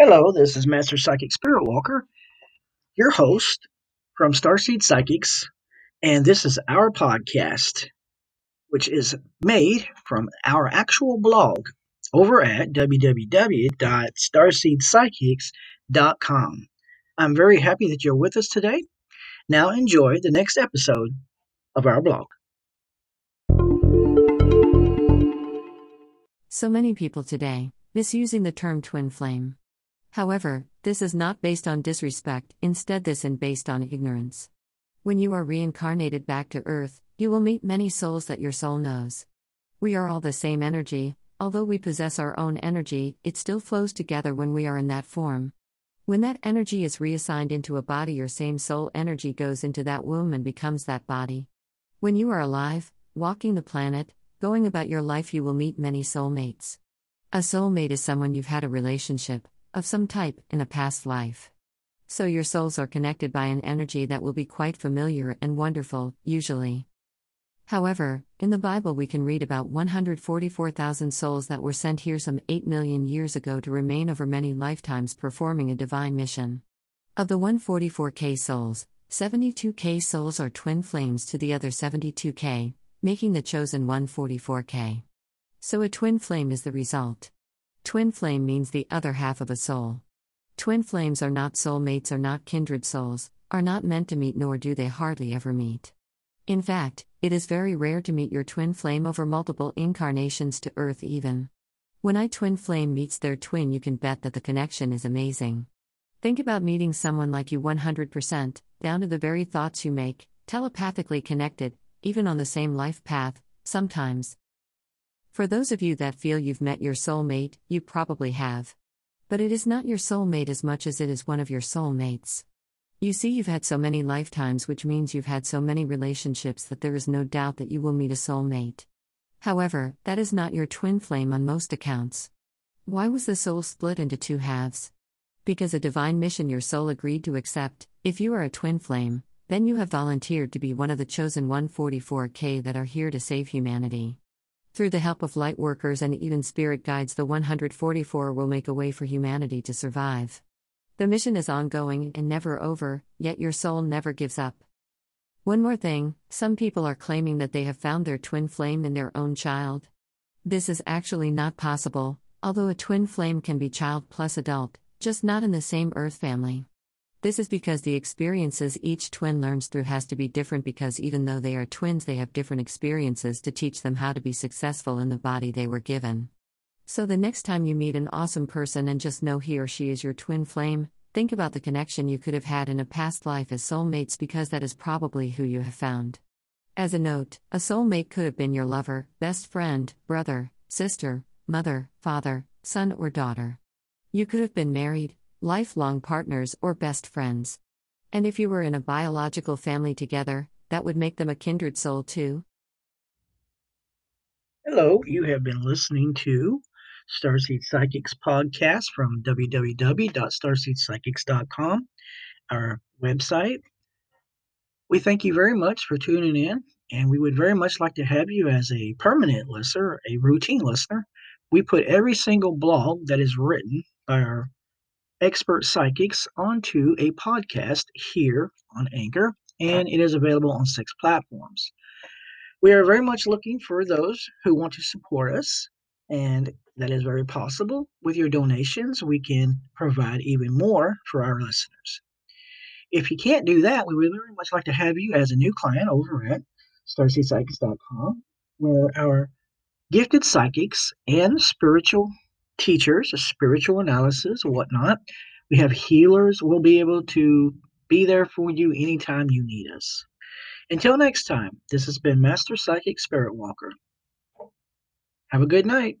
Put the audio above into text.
Hello, this is Master Psychic Spirit Walker, your host from Starseed Psychics, and this is our podcast, which is made from our actual blog over at www.starseedpsychics.com. I'm very happy that you're with us today. Now enjoy the next episode of our blog. So many people today misusing the term twin flame. However, this is not based on disrespect, instead, this is based on ignorance. When you are reincarnated back to Earth, you will meet many souls that your soul knows. We are all the same energy, although we possess our own energy, it still flows together when we are in that form. When that energy is reassigned into a body, your same soul energy goes into that womb and becomes that body. When you are alive, walking the planet, going about your life, you will meet many soulmates. A soulmate is someone you've had a relationship, of some type, in a past life. So your souls are connected by an energy that will be quite familiar and wonderful, usually. However, in the Bible we can read about 144,000 souls that were sent here some 8 million years ago to remain over many lifetimes performing a divine mission. Of the 144k souls, 72k souls are twin flames to the other 72k, making the chosen 144k. So a twin flame is the result. Twin flame means the other half of a soul. Twin flames are not soulmates, are not kindred souls, are not meant to meet, nor do they hardly ever meet. In fact, it is very rare to meet your twin flame over multiple incarnations to Earth, even. When I twin flame meets their twin, you can bet that the connection is amazing. Think about meeting someone like you 100%, down to the very thoughts you make, telepathically connected, even on the same life path, sometimes. For those of you that feel you've met your soulmate, you probably have. But it is not your soulmate as much as it is one of your soulmates. You see, you've had so many lifetimes, which means you've had so many relationships that there is no doubt that you will meet a soulmate. However, that is not your twin flame on most accounts. Why was the soul split into two halves? Because a divine mission your soul agreed to accept, if you are a twin flame, then you have volunteered to be one of the chosen 144K that are here to save humanity. Through the help of light workers and even spirit guides, the 144 will make a way for humanity to survive. The mission is ongoing and never over, yet your soul never gives up. One more thing some people are claiming that they have found their twin flame in their own child. This is actually not possible, although a twin flame can be child plus adult, just not in the same earth family. This is because the experiences each twin learns through has to be different because even though they are twins, they have different experiences to teach them how to be successful in the body they were given. So the next time you meet an awesome person and just know he or she is your twin flame, think about the connection you could have had in a past life as soulmates because that is probably who you have found. As a note, a soulmate could have been your lover, best friend, brother, sister, mother, father, son, or daughter. You could have been married, lifelong partners, or best friends. And if you were in a biological family together, that would make them a kindred soul too. Hello, you have been listening to Starseed Psychics podcast from www.starseedpsychics.com, our website. We thank you very much for tuning in, and we would very much like to have you as a permanent listener, a routine listener. We put every single blog that is written by our expert psychics onto a podcast here on Anchor, and it is available on six platforms. We are very much looking for those who want to support us, and that is very possible. With your donations, we can provide even more for our listeners. If you can't do that, we would very much like to have you as a new client over at starseedpsychics.com, where our gifted psychics and spiritual teachers, spiritual analysis, whatnot. We have healers. We'll be able to be there for you anytime you need us. Until next time, this has been Master Psychic Spirit Walker. Have a good night.